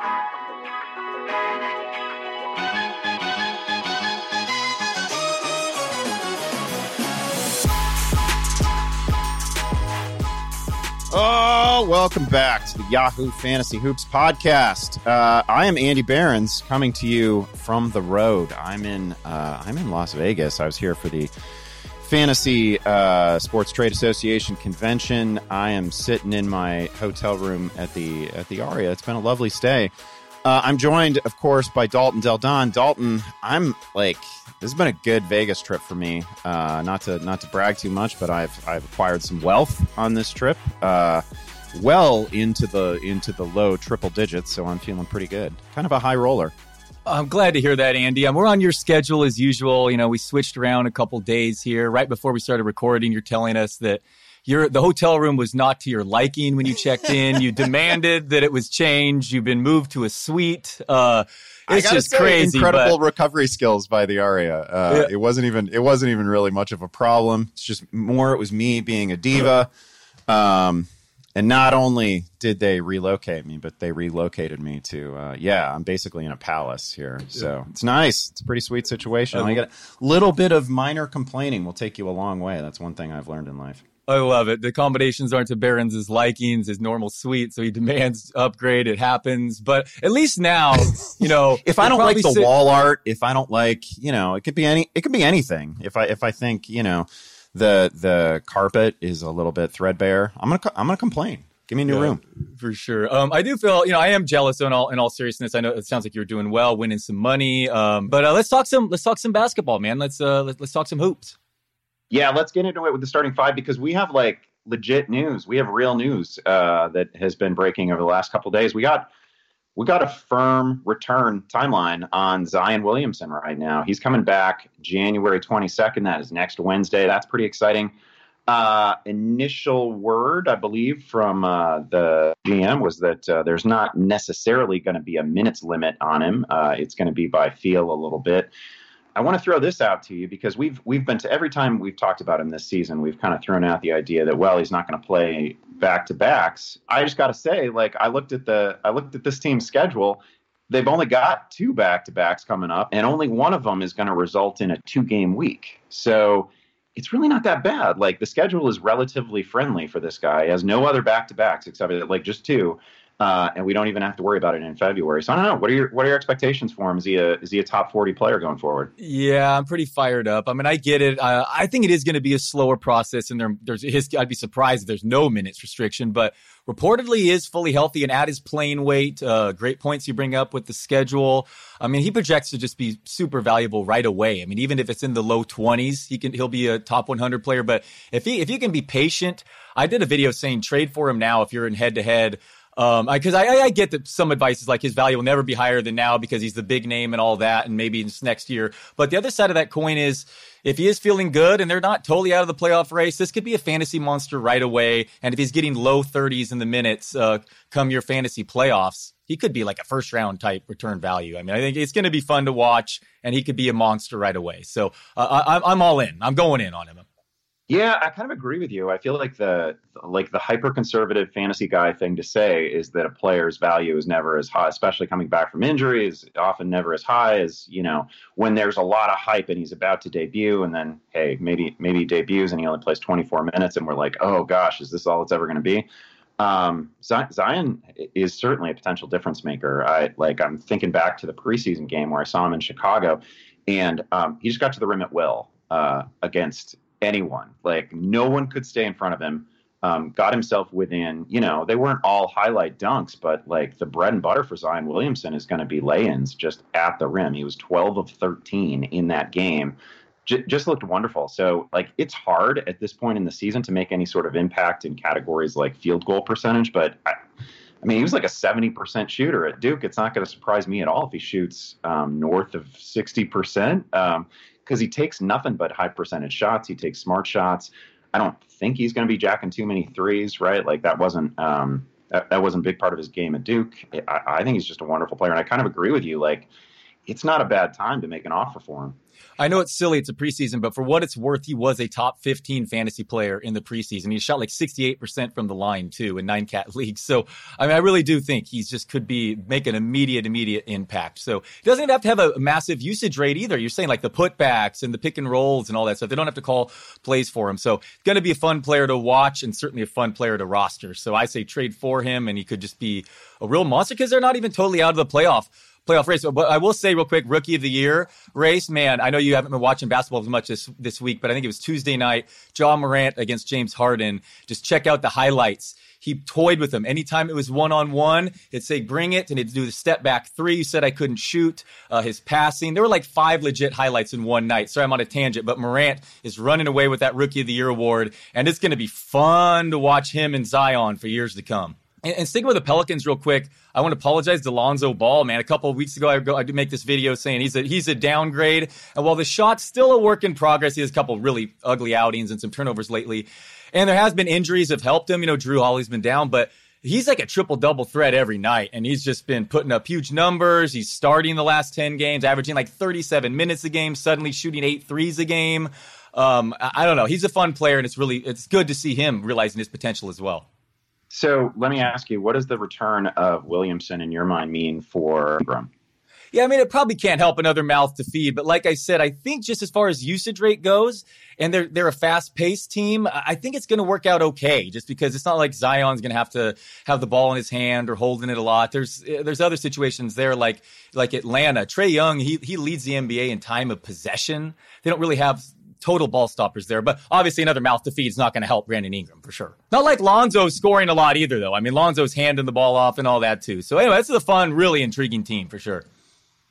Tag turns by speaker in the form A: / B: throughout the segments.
A: Oh, welcome back to the Yahoo Fantasy Hoops podcast. Uh, I am Andy Behrens, coming to you from the road. I'm in uh, I'm in Las Vegas. I was here for the Fantasy uh, Sports Trade Association convention. I am sitting in my hotel room at the at the Aria. It's been a lovely stay. Uh, I'm joined, of course, by Dalton Del Don. Dalton, I'm like this has been a good Vegas trip for me. Uh, not to not to brag too much, but I've I've acquired some wealth on this trip. Uh, well into the into the low triple digits, so I'm feeling pretty good. Kind of a high roller.
B: I'm glad to hear that, Andy. Um, we're on your schedule as usual. You know, we switched around a couple days here. Right before we started recording, you're telling us that your the hotel room was not to your liking when you checked in. you demanded that it was changed. You've been moved to a suite. Uh, it's just
A: say,
B: crazy.
A: Incredible
B: but...
A: recovery skills by the Aria. Uh, yeah. It wasn't even it wasn't even really much of a problem. It's just more it was me being a diva. Um, and not only did they relocate me, but they relocated me to uh, yeah, I'm basically in a palace here. So it's nice. It's a pretty sweet situation. I get a little bit of minor complaining will take you a long way. That's one thing I've learned in life.
B: I love it. The combinations aren't to Behrens' likings, his normal suite, so he demands upgrade. It happens, but at least now, you know,
A: if I don't like the sit- wall art, if I don't like, you know, it could be any, it could be anything. If I if I think, you know, the the carpet is a little bit threadbare, I'm gonna I'm gonna complain. Give me a new yeah, room
B: for sure. Um, I do feel, you know, I am jealous in all in all seriousness. I know it sounds like you're doing well, winning some money. Um, but uh, let's talk some let's talk some basketball, man. Let's uh, let, let's talk some hoops.
A: Yeah, let's get into it with the starting five because we have like legit news. We have real news uh, that has been breaking over the last couple days. We got we got a firm return timeline on Zion Williamson right now. He's coming back January 22nd. That is next Wednesday. That's pretty exciting. Uh, initial word, I believe, from uh, the GM was that uh, there's not necessarily going to be a minutes limit on him. Uh, it's going to be by feel a little bit. I want to throw this out to you because we've we've been to every time we've talked about him this season, we've kind of thrown out the idea that well, he's not going to play back to backs. I just got to say, like I looked at the I looked at this team's schedule. They've only got two back to backs coming up, and only one of them is going to result in a two game week. So it's really not that bad. Like the schedule is relatively friendly for this guy. He has no other back to backs except like just two uh, and we don't even have to worry about it in February. So I don't know. What are your what are your expectations for him? Is he a is he a top forty player going forward?
B: Yeah, I'm pretty fired up. I mean, I get it. Uh, I think it is going to be a slower process, and there, there's his. I'd be surprised if there's no minutes restriction, but reportedly he is fully healthy and at his playing weight. Uh, great points you bring up with the schedule. I mean, he projects to just be super valuable right away. I mean, even if it's in the low 20s, he can he'll be a top 100 player. But if he if you can be patient, I did a video saying trade for him now if you're in head to head um, because I, I, I, get that some advice is like his value will never be higher than now because he's the big name and all that, and maybe it's next year. But the other side of that coin is if he is feeling good and they're not totally out of the playoff race, this could be a fantasy monster right away. And if he's getting low 30s in the minutes uh, come your fantasy playoffs, he could be like a first round type return value. I mean, I think it's going to be fun to watch, and he could be a monster right away. So uh, I, I'm all in. I'm going in on him.
A: Yeah, I kind of agree with you. I feel like the like the hyper conservative fantasy guy thing to say is that a player's value is never as high, especially coming back from injury, is often never as high as you know when there's a lot of hype and he's about to debut, and then hey, maybe maybe he debuts and he only plays 24 minutes, and we're like, oh gosh, is this all it's ever going to be? Um, Zion is certainly a potential difference maker. I like I'm thinking back to the preseason game where I saw him in Chicago, and um, he just got to the rim at will uh, against anyone. Like no one could stay in front of him. Um, got himself within, you know, they weren't all highlight dunks, but like the bread and butter for Zion Williamson is going to be lay-ins just at the rim. He was 12 of 13 in that game. J- just looked wonderful. So like it's hard at this point in the season to make any sort of impact in categories like field goal percentage, but I, I mean, he was like a 70% shooter at Duke. It's not going to surprise me at all if he shoots um, north of 60%. Um, because he takes nothing but high percentage shots. He takes smart shots. I don't think he's going to be jacking too many threes, right? Like that wasn't um, that, that wasn't a big part of his game at Duke. I, I think he's just a wonderful player, and I kind of agree with you. Like
C: it's not a bad time to make an offer for him.
B: I know it's silly, it's a preseason, but for what it's worth, he was a top 15 fantasy player in the preseason. He shot like 68% from the line too in nine cat leagues. So, I mean, I really do think he's just could be make an immediate, immediate impact. So he doesn't have to have a massive usage rate either. You're saying like the putbacks and the pick and rolls and all that stuff. They don't have to call plays for him. So it's going to be a fun player to watch and certainly a fun player to roster. So I say trade for him and he could just be a real monster because they're not even totally out of the playoff playoff race. But I will say real quick, rookie of the year race, man. I know you haven't been watching basketball as much this this week, but I think it was Tuesday night. Ja Morant against James Harden. Just check out the highlights. He toyed with him. Anytime it was one on one, it'd say bring it, and he'd do the step back three. You said I couldn't shoot. Uh, his passing. There were like five legit highlights in one night. Sorry, I'm on a tangent, but Morant is running away with that Rookie of the Year award, and it's going to be fun to watch him and Zion for years to come. And, and sticking with the Pelicans real quick, I want to apologize to Lonzo Ball, man. A couple of weeks ago, I, go, I make this video saying he's a he's a downgrade, and while the shot's still a work in progress, he has a couple really ugly outings and some turnovers lately. And there has been injuries have helped him. You know, Jrue Holiday's been down, but he's like a triple double threat every night, and he's just been putting up huge numbers. He's starting the last ten games, averaging like 37 minutes a game, suddenly shooting eight threes a game. Um, I, I don't know. He's a fun player, and it's really it's good to see him realizing his potential as well.
C: So let me ask you, what does the return of Williamson in your mind mean for Ingram?
B: Yeah, I mean, it probably can't help another mouth to feed, but like I said, I think just as far as usage rate goes, and they're they're a fast paced team, I think it's going to work out okay. Just because it's not like Zion's going to have to have the ball in his hand or holding it a lot. There's eh, there's other situations there like like Atlanta. Trae Young, he he leads the NBA in time of possession. They don't really have total ball stoppers there. But obviously, another mouth to feed is not going to help Brandon Ingram for sure. Not like Lonzo scoring a lot either, though. I mean, Lonzo's handing the ball off and all that too. So anyway, this is a fun, really intriguing team for sure.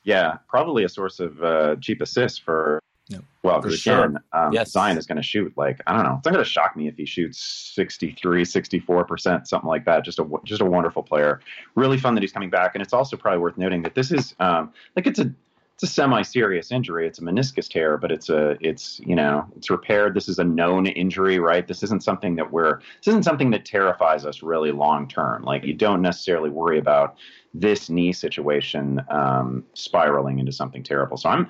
C: Yeah, probably a source of uh, cheap assists for.
B: No,
C: well,
B: for
C: sure.
B: Again,
C: um,
B: yes.
C: Zion is going to shoot like I don't know. It's not going to shock me if he shoots 63, 64 percent, something like that. Just a just a wonderful player. Really fun that he's coming back, and it's also probably worth noting that this is um, like it's a it's a semi-serious injury. It's a meniscus tear, but it's a it's you know it's repaired. This is a known injury, right? This isn't something that we're this isn't something that terrifies us really long term. Like you don't necessarily worry about this knee situation um, spiraling into something terrible. So I'm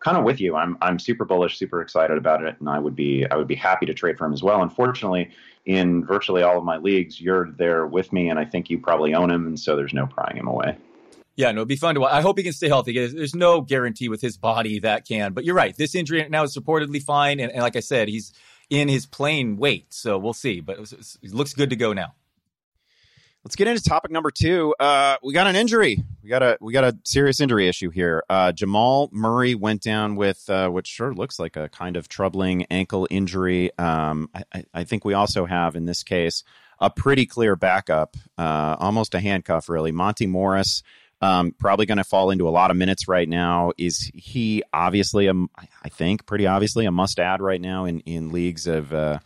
C: kind of with you. I'm I'm super bullish, super excited about it, and I would be I would be happy to trade for him as well. Unfortunately, in virtually all of my leagues, you're there with me, and I think you probably own him, and so there's no prying him away.
B: Yeah, no, it'd be fun to watch. I hope he can stay healthy. There's no guarantee with his body that can. But you're right. This injury now is reportedly fine. And, and like I said, he's in his playing weight. So we'll see. But it, was, it, looks good to go now.
A: Let's get into topic number two. Uh, we got an injury. We got a we got a serious injury issue here. Uh, Jamal Murray went down with uh, what sure looks like a kind of troubling ankle injury. Um, I, I think we also have in this case a pretty clear backup, uh, almost a handcuff, really. Monte Morris um, probably going to fall into a lot of minutes right now. Is he obviously a, I think pretty obviously a must add right now in, in leagues of, uh,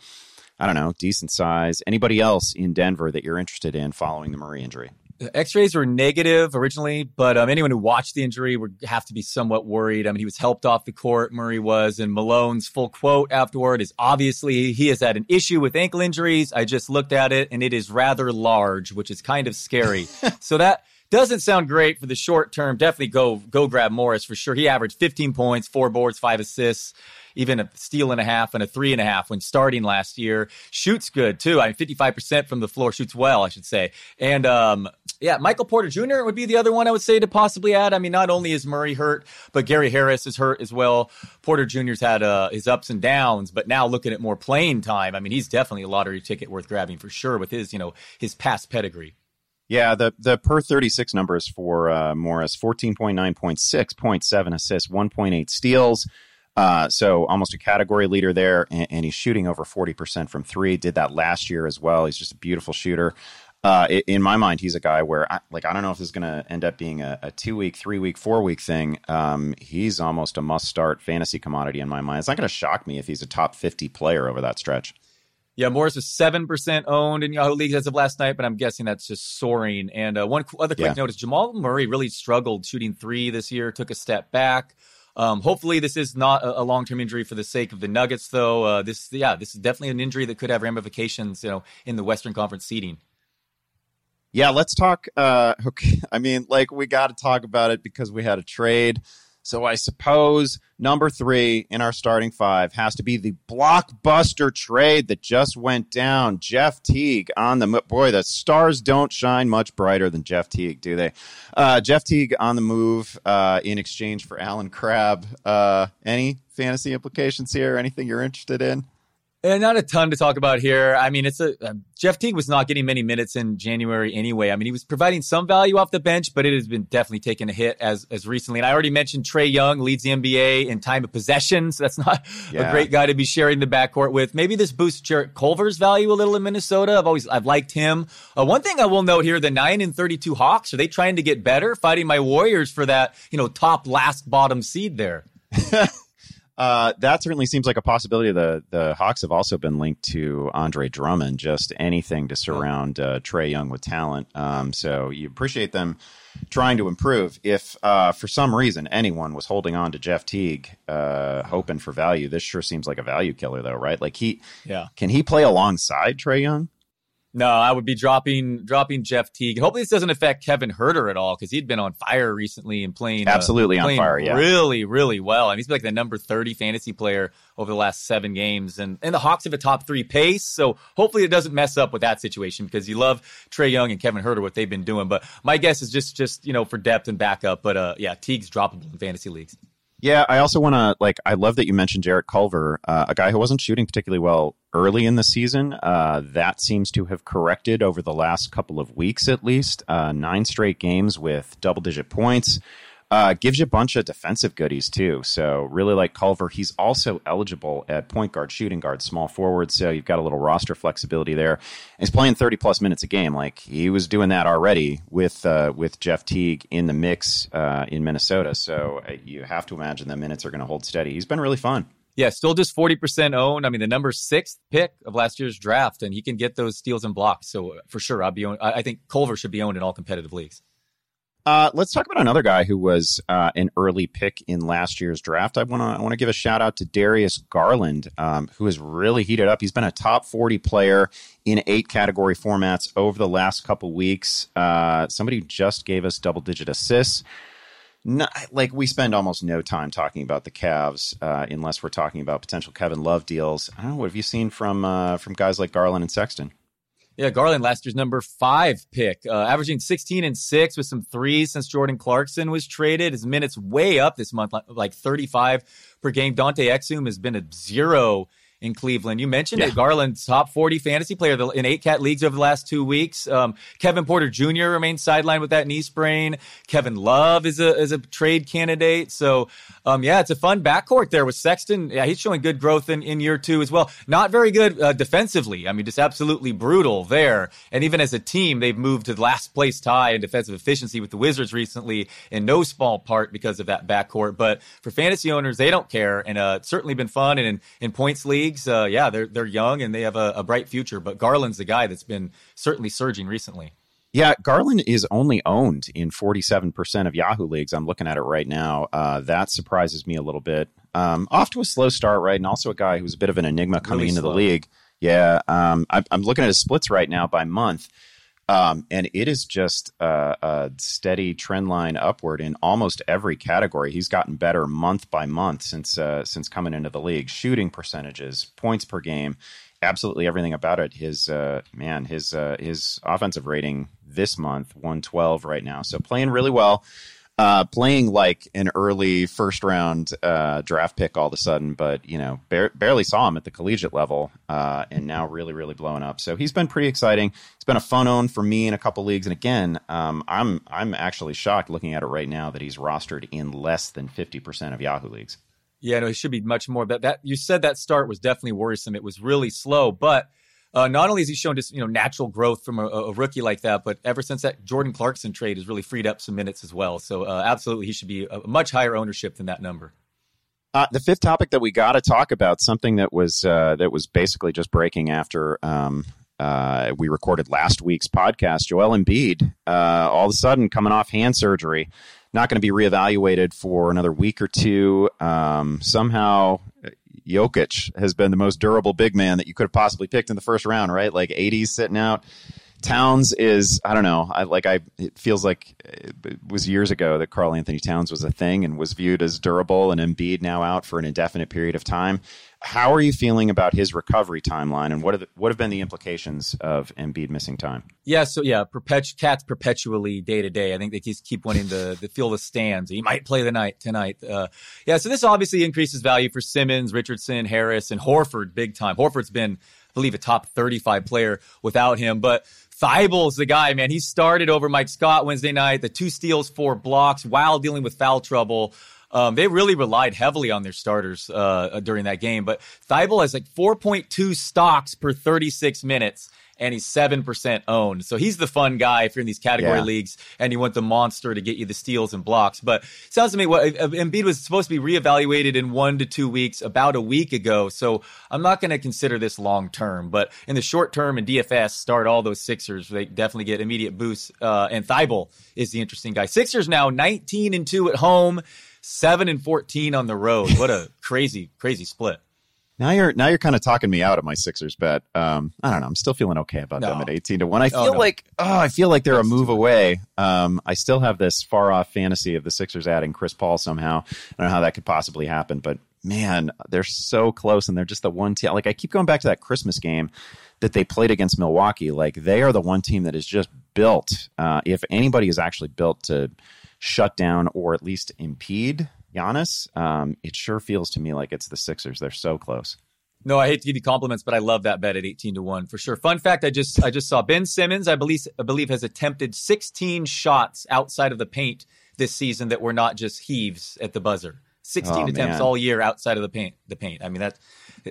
A: I don't know, decent size. Anybody else in Denver that you're interested in following the Murray injury?
B: X-rays were negative originally, but um, anyone who watched the injury would have to be somewhat worried. I mean, he was helped off the court. Murray was, and Malone's full quote afterward is obviously he has had an issue with ankle injuries. I just looked at it, and it is rather large, which is kind of scary. so that doesn't sound great for the short term. Definitely go go grab Morris for sure. He averaged 15 points, four boards, five assists, even a steal and a half and a three and a half when starting last year. Shoots good too. I mean, 55% from the floor. Shoots well, I should say. And um, yeah, Michael Porter Jr. would be the other one I would say to possibly add. I mean, not only is Murray hurt, but Gary Harris is hurt as well. Porter Jr.'s had uh, his ups and downs, but now looking at more playing time, I mean, he's definitely a lottery ticket worth grabbing for sure with his, you know, his past pedigree.
A: Yeah, the the per 36 numbers for uh, Morris 14.9 points, 6.7 assists, 1.8 steals. Uh, so almost a category leader there, and, and, he's shooting over 40% from three. Did that last year as well. He's just a beautiful shooter. Uh, in my mind, he's a guy where, I, like, I don't know if this is going to end up being a, a, two week, three week, four week thing. Um, he's almost a must start fantasy commodity in my mind. It's not going to shock me if he's a top 50 player over that stretch.
B: Yeah, Morris is seven percent owned in Yahoo leagues as of last night, but I'm guessing that's just soaring. And uh, one other quick yeah. note is Jamal Murray really struggled shooting three this year, took a step back. Um, hopefully, this is not a, a long term injury for the sake of the Nuggets, though. Uh, this, yeah, this is definitely an injury that could have ramifications, you know, in the Western Conference seeding.
A: Yeah, let's talk. Uh, okay, I mean, like we got to talk about it because we had a trade So I suppose number three in our starting five has to be the blockbuster trade that just went down. Jeff Teague on the boy. The stars don't shine much brighter than Jeff Teague, do they? Uh, Jeff Teague on the move uh, in exchange for Allen Crabbe. Uh, any fantasy implications here? Anything you're interested in?
B: And not a ton to talk about here. I mean, it's a uh, Jeff Teague was not getting many minutes in January anyway. I mean, he was providing some value off the bench, but it has been definitely taking a hit as as recently. And I already mentioned Trae Young leads the NBA in time of possession, so that's not yeah. a great guy to be sharing the backcourt with. Maybe this boosts Jarrett Culver's value a little in Minnesota. I've always I've liked him. Uh, one thing I will note here: the nine and thirty two Hawks are they trying to get better, fighting my Warriors for that you know top last bottom seed there.
A: Uh, that certainly seems like a possibility. The the Hawks have also been linked to Andre Drummond. Just anything to surround uh, Trae Young with talent. Um, so you appreciate them trying to improve. If uh, for some reason anyone was holding on to Jeff Teague, uh, hoping for value, this sure seems like a value killer, though, right? Like he, yeah, can he play alongside Trae Young?
B: No, I would be dropping dropping Jeff Teague. Hopefully, this doesn't affect Kevin Huerter at all because he'd been on fire recently and playing
A: uh, absolutely
B: uh,
A: playing on fire. Yeah,
B: really, really well. I mean, he's been like the number thirty fantasy player over the last seven games, and and the Hawks have a top three pace. So hopefully, it doesn't mess up with that situation because you love Trae Young and Kevin Huerter what they've been doing. But my guess is just just you know for depth and backup. But uh, yeah, Teague's droppable in fantasy leagues.
A: Yeah, I also want to like. I love that you mentioned Jarrett Culver, uh, a guy who wasn't shooting particularly well early in the season. Uh, that seems to have corrected over the last couple of weeks, at least. Uh, nine straight games with double-digit points. Uh, gives you a bunch of defensive goodies too. So really like Culver. He's also eligible at point guard, shooting guard, small forward. So you've got a little roster flexibility there. he's playing 30 plus minutes a game. Like he was doing that already with uh, with Jeff Teague in the mix uh, in Minnesota. So uh, you have to imagine the minutes are going to hold steady. He's been really fun.
B: Yeah, still just 40% owned. I mean, the number sixth pick of last year's draft, and he can get those steals and blocks. So uh, for sure, I'll be owned. I think Culver should be owned in all competitive leagues.
A: Uh, let's talk about another guy who was uh, an early pick in last year's draft. I want to I want to give a shout out to Darius Garland, um, who has really heated up. He's been a top forty player in eight category formats over the last couple weeks. Uh, somebody just gave us double digit assists. Not, like we spend almost no time talking about the Cavs uh, unless we're talking about potential Kevin Love deals. I don't know what have you seen from uh, from guys like Garland and Sexton.
B: Yeah, Garland last year's number five pick, uh, averaging 16 and six with some threes since Jordan Clarkson was traded. His minutes way up this month, like 35 per game. Dante Exum has been a zero in Cleveland. You mentioned yeah. it, Garland's top 40 fantasy player in eight cat leagues over the last two weeks. Um, Kevin Porter Jr. remains sidelined with that knee sprain. Kevin Love is a is a trade candidate. So, um, yeah, it's a fun backcourt there with Sexton. Yeah, he's showing good growth in, in year two as well. Not very good uh, defensively. I mean, just absolutely brutal there. And even as a team, they've moved to the last place tie in defensive efficiency with the Wizards recently, in no small part because of that backcourt. But for fantasy owners, they don't care, and uh, it's certainly been fun. And in, in points league leagues, uh, yeah, they're they're young and they have a, a bright future. But Garland's the guy that's been certainly surging recently.
A: Yeah, Garland is only owned in 47% of Yahoo leagues. I'm looking at it right now. Uh, that surprises me a little bit. Um, off to a slow start, right? And also a guy who's a bit of an enigma coming really into slow. the league. Yeah, um, I, I'm looking at his splits right now by month. Um, and it is just a, a, steady trend line upward in almost every category. He's gotten better month by month since uh, since coming into the league. Shooting percentages, points per game, absolutely everything about it. His uh, man, his uh, his offensive rating this month, one twelve right now. So playing really well uh, playing like an early first round uh, draft pick all of a sudden, but you know bar- barely saw him at the collegiate level, uh, and now really really blowing up. So he's been pretty exciting. It's been a fun own for me in a couple leagues, and again, um, I'm I'm actually shocked looking at it right now that he's rostered in less than fifty percent of Yahoo leagues.
B: Yeah, no, he should be much more. But that you said that start was definitely worrisome. It was really slow, but uh, not only has he shown just you know natural growth from a, a, rookie like that, but ever since that Jordan Clarkson trade has really freed up some minutes as well. So uh, absolutely, he should be a much higher ownership than that number.
A: Uh, the fifth topic that we got to talk about something that was uh, that was basically just breaking after um, uh, we recorded last week's podcast. Joel Embiid, uh, all of a sudden coming off hand surgery, not going to be reevaluated for another week or two. Um, somehow Jokic has been the most durable big man that you could have possibly picked in the first round, right? Like AD's sitting out. Towns is I don't know. I like I it feels like it was years ago that Karl Anthony Towns was a thing and was viewed as durable and Embiid now out for an indefinite period of time. How are you feeling about his recovery timeline and what have what have been the implications of Embiid missing time?
B: Yeah, so yeah, perpetu- cats perpetually day to day. I think they just keep wanting to, to feel the stands. He might play the night tonight. Uh, yeah, so this obviously increases value for Simmons, Richardson, Harris, and Horford big time. Horford's been I believe a top 35 player without him. But Thybulle's the guy, man. He started over Mike Scott Wednesday night, the two steals, four blocks while dealing with foul trouble. Um, they really relied heavily on their starters uh, during that game. But Thybulle has like 4.2 stocks per 36 minutes and he's 7% owned. So he's the fun guy if you're in these category yeah. leagues and you want the monster to get you the steals and blocks. But sounds to me what Embiid was supposed to be reevaluated in one to two weeks about a week ago. So I'm not going to consider this long term. But in the short term in DFS, start all those Sixers. They definitely get immediate boosts. Uh, and Thybulle is the interesting guy. Sixers now 19 and 2 at home, 7 and 14 on the road. What a crazy, crazy split.
A: Now you're now you're kind of talking me out of my Sixers bet. Um, I don't know. I'm still feeling okay about no. them at 18 to one. I oh, feel oh, no. like oh, I feel like they're a move away. Um, I still have this far off fantasy of the Sixers adding Chris Paul somehow. I don't know how that could possibly happen, but man, they're so close, and they're just the one team. Like I keep going back to that Christmas game that they played against Milwaukee. Like they are the one team that is just built. Uh, if anybody is actually built to shut down or at least impede Giannis, um, it sure feels to me like it's the Sixers. They're so close.
B: No, I hate to give you compliments, but I love that bet at eighteen to one for sure. Fun fact: I just I just saw Ben Simmons. I believe I believe has attempted sixteen shots outside of the paint this season that were not just heaves at the buzzer. Sixteen oh, attempts man. all year outside of the paint. The paint. I mean that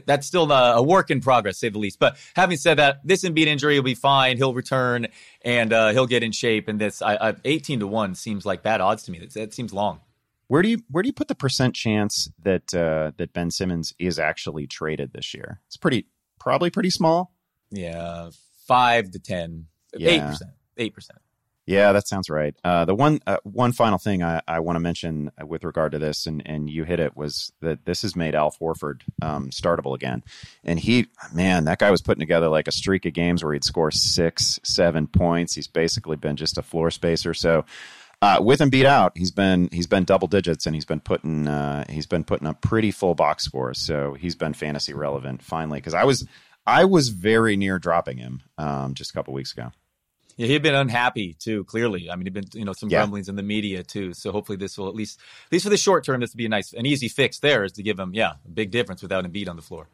B: that's still a, work in progress, say the least. But having said that, this Embiid injury will be fine. He'll return and uh, he'll get in shape. And this I, I, eighteen to one seems like bad odds to me. That, that seems long.
A: Where do you where do you put the percent chance that uh, that Ben Simmons is actually traded this year? It's pretty probably pretty small.
B: Yeah, five to ten, eight percent, eight percent.
A: Yeah, that sounds right. Uh, the one uh, one final thing I, I want to mention with regard to this, and, and you hit it, was that this has made Al Horford um, startable again. And he, man, that guy was putting together like a streak of games where he'd score six, seven points. He's basically been just a floor spacer. So uh, with beat out, he's been he's been double digits and he's been putting uh, he's been putting up pretty full box scores. So he's been fantasy relevant finally. Because I was I was very near dropping him um, just a couple weeks ago.
B: Yeah, he'd been unhappy too. Clearly, I mean, he'd been you know some yeah. grumblings in the media too. So hopefully, this will at least at least for the short term, this will be a nice an easy fix. There is to give him yeah a big difference without Embiid on the floor.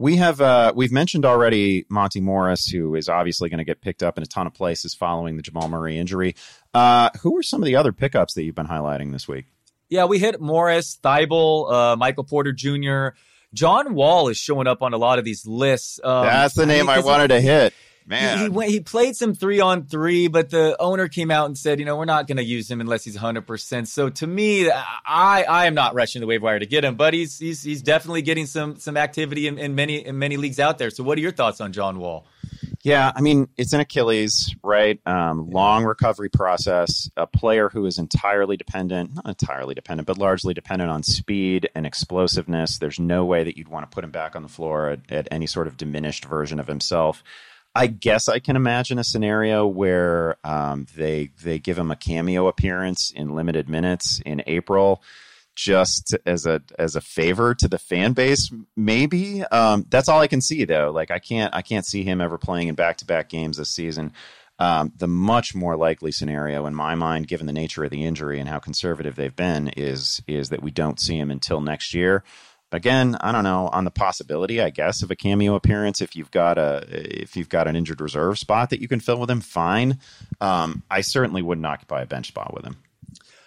A: We have uh, we've mentioned already Monte Morris, who is obviously going to get picked up in a ton of places following the Jamal Murray injury. Uh, who are some of the other pickups that you've been highlighting this week?
B: Yeah, we hit Morris, Thybulle, uh, Michael Porter Jr. John Wall is showing up on a lot of these lists.
A: Um, That's the name I, I wanted to hit. Man,
B: he, he, went, he played some three on three, but the owner came out and said, you know, we're not going to use him unless he's 100. percent So to me, I I am not rushing the waiver wire to get him, but he's he's he's definitely getting some some activity in, in many in many leagues out there. So what are your thoughts on John Wall?
A: Yeah, I mean, it's an Achilles, right? Um, long recovery process. A player who is entirely dependent, not entirely dependent, but largely dependent on speed and explosiveness. There's no way that you'd want to put him back on the floor at, at any sort of diminished version of himself. I guess I can imagine a scenario where um, they they give him a cameo appearance in limited minutes in April, just as a as a favor to the fan base. Maybe um, that's all I can see though. Like I can't I can't see him ever playing in back to back games this season. Um, the much more likely scenario in my mind, given the nature of the injury and how conservative they've been, is is that we don't see him until next year again, I don't know on the possibility, I guess, of a cameo appearance. If you've got a if you've got an injured reserve spot that you can fill with him, fine. Um, I certainly wouldn't occupy a bench spot with him.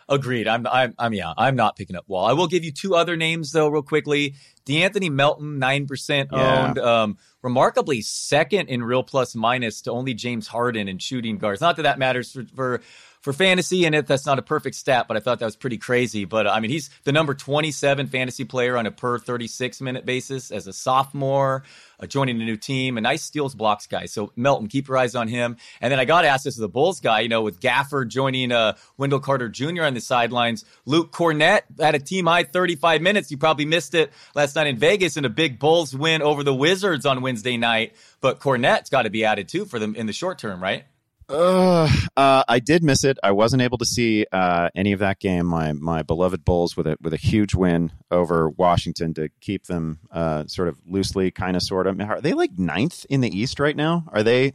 B: Agreed. I'm, I'm, I'm, yeah, I'm not picking up Wall. I will give you two other names though, real quickly. De'Anthony Melton, nine percent owned. Um, remarkably second in real plus minus to only James Harden in shooting guards. Not that that matters for, for for fantasy, and it, that's not a perfect stat, but I thought that was pretty crazy. But I mean, he's the number 27 fantasy player on a per 36 minute basis as a sophomore, uh, joining a new team. A nice steals blocks guy. So Melton, keep your eyes on him. And then I got asked this as a Bulls guy, you know, with Gafford joining uh, Wendell Carter Jr. on the sidelines. Luke Kornet had a team high 35 minutes. You probably missed it last night in Vegas in a big Bulls win over the Wizards on Wednesday night. But Kornet's got to be added too for them in the short term, right?
A: Uh, uh, I did miss it. I wasn't able to see uh, any of that game. My my beloved Bulls with a with a huge win over Washington to keep them uh, sort of loosely, kind of, sort of. Are they like ninth in the East right now? Are they?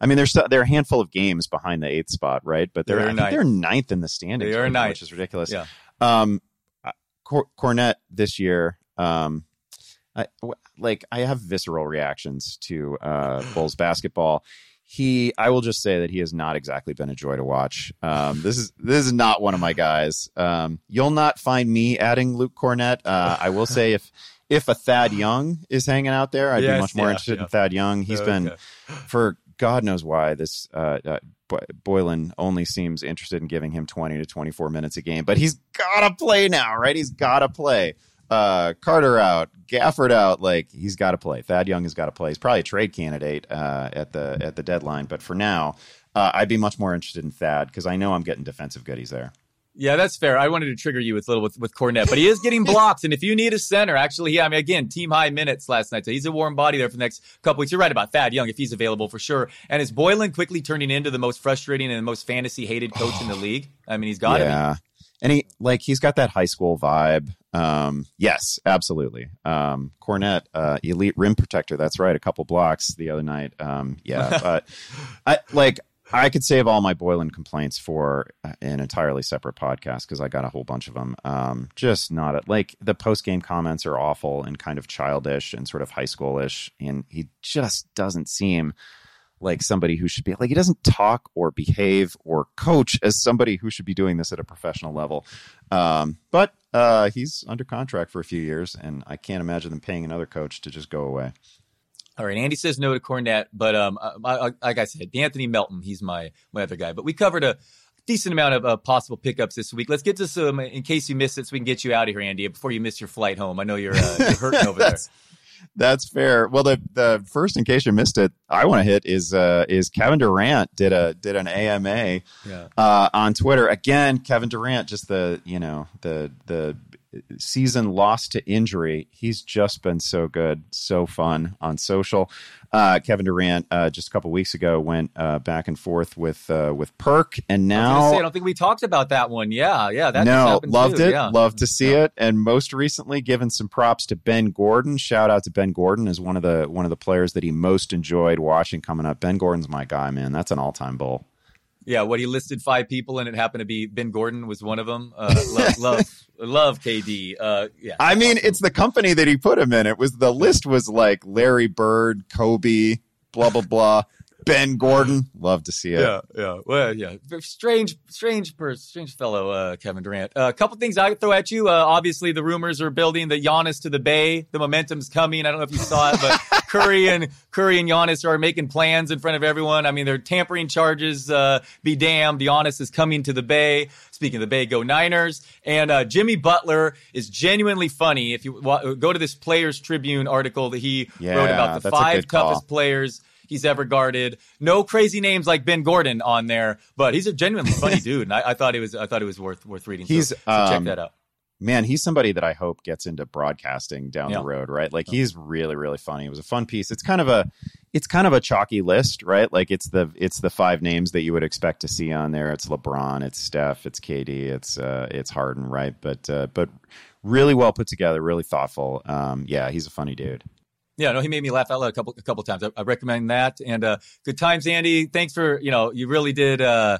A: I mean, there's they're a handful of games behind the eighth spot, right? But they're, they're ninth. they're ninth in the standings.
B: They are ninth,
A: which is ridiculous.
B: Yeah.
A: Um, uh, Cor- Kornet this year. Um, I, like I have visceral reactions to uh, Bulls basketball he i will just say that he has not exactly been a joy to watch um, this is this is not one of my guys um, you'll not find me adding luke Kornet. uh, i will say if if a thad young is hanging out there i'd
B: yes,
A: be much more
B: yeah,
A: interested
B: yeah.
A: in thad young He's
B: Okay.
A: been for god knows why this uh, uh, Boylen only seems interested in giving him 20 to 24 minutes a game, but he's got to play now, right? He's got to play. Uh, Carter out, Gafford out. Like he's got to play. Thad Young has got to play. He's probably a trade candidate uh, at the at the deadline, but for now, uh, I'd be much more interested in Thad because I know I'm getting defensive goodies there.
B: Yeah, that's fair. I wanted to trigger you with little with, with Kornet, but he is getting blocks. And if you need a center, actually, yeah, I mean, again, team high minutes last night. So he's a warm body there for the next couple weeks. You're right about Thad Young if he's available for sure. And is Boylen quickly turning into the most frustrating and the most fantasy hated coach in the league? I mean, he's got to
A: yeah. And he like he's got that high school vibe. Um, yes, absolutely. Um, Kornet, uh, elite rim protector. That's right. A couple blocks the other night. Um, yeah, but I like I could save all my Boylen complaints for an entirely separate podcast because I got a whole bunch of them. Um, just not a, like the post game comments are awful and kind of childish and sort of high schoolish, and he just doesn't seem like somebody who should be like he doesn't talk or behave or coach as somebody who should be doing this at a professional level. Um, but uh, he's under contract for a few years, and I can't imagine them paying another coach to just go away.
B: All right, Andy says no to Kornet, but um, I, I, like I said, Anthony Melton, he's my my other guy. But we covered a decent amount of uh, possible pickups this week. Let's get to some in case you missed it, so we can get you out of here, Andy, before you miss your flight home. I know you're, uh, you're hurting over there.
A: That's- fair. Well, the the first, in case you missed it, I want to hit is uh, is Kevin Durant did a did an AMA
B: Yeah.
A: uh, on Twitter again. Kevin Durant, just the you know the the season lost to injury. He's just been so good, so fun on social. Uh, Kevin Durant uh, just a couple weeks ago went uh, back and forth with uh, with Perk, and
B: I, was say, I don't think we talked about that one. Yeah, yeah, that
A: no, loved
B: too.
A: it.
B: Yeah.
A: Loved to see
B: Yeah.
A: it. And most recently, given some props to Ben Gordon. Shout out to Ben Gordon as one of the one of the players that he most enjoyed watching coming up. Ben Gordon's my guy, man. That's an all time bull.
B: Yeah, what he listed five people, and it happened to be Ben Gordon was one of them. Uh, love, love, love KD. Uh, yeah,
A: I mean, it's the company that he put him in. It was the list was like Larry Bird, Kobe, blah blah blah. Ben Gordon, love to see it.
B: Yeah, yeah. Well, yeah. Strange, strange person, strange fellow, uh, Kevin Durant. Uh, a couple things I could throw at you. Uh, obviously, the rumors are building that Giannis to the Bay. The momentum's coming. I don't know if you saw it, but Curry and Curry and Giannis are making plans in front of everyone. I mean, they're tampering charges. Uh, be damned. Giannis is coming to the Bay. Speaking of the Bay, go Niners. And uh, Jimmy Butler is genuinely funny. If you wa- go to this Players Tribune article that he
A: Yeah,
B: wrote about the five toughest players he's ever guarded. No crazy names like Ben Gordon on there, but he's a genuinely funny dude, and I, I thought it was I thought it was worth worth reading.
A: He's,
B: so, check
A: um,
B: that out.
A: man, he's somebody that I hope gets into broadcasting down
B: Yeah.
A: the road, right? Like he's really, really funny. It was a fun piece. It's kind of a, it's kind of a chalky list, right? Like it's the it's the five names that you would expect to see on there. It's LeBron, it's Steph, it's KD, it's uh, it's Harden, right? But uh, but really well put together, really thoughtful. Um, yeah, he's a funny dude.
B: Yeah, no, he made me laugh out loud a couple a couple times. I, I recommend that. And uh, good times, Andy. Thanks for you know you really did. Uh,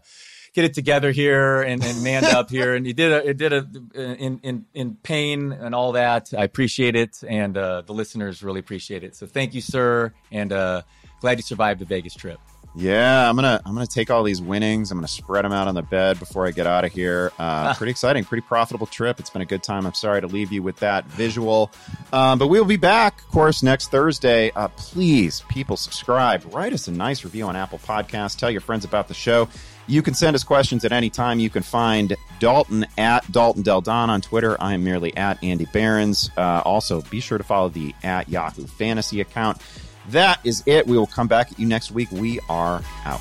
B: Get it together here and, and manned up here, and you did a, it did a in in in pain and all that. I appreciate it, and uh, the listeners really appreciate it. So thank you, sir, and uh, glad you survived the Vegas trip.
A: Yeah, I'm gonna I'm gonna take all these winnings. I'm gonna spread them out on the bed before I get out of here. Uh, pretty exciting, pretty profitable trip. It's been a good time. I'm sorry to leave you with that visual, um, but we will be back, of course, next Thursday. Uh, please, people, subscribe, write us a nice review on Apple Podcasts, tell your friends about the show. You can send us questions at any time. You can find Dalton at Dalton Del Don on Twitter. I am merely at Andy Behrens. Uh, also, be sure to follow the at Yahoo Fantasy account. That is it. We will come back at you next week. We are out.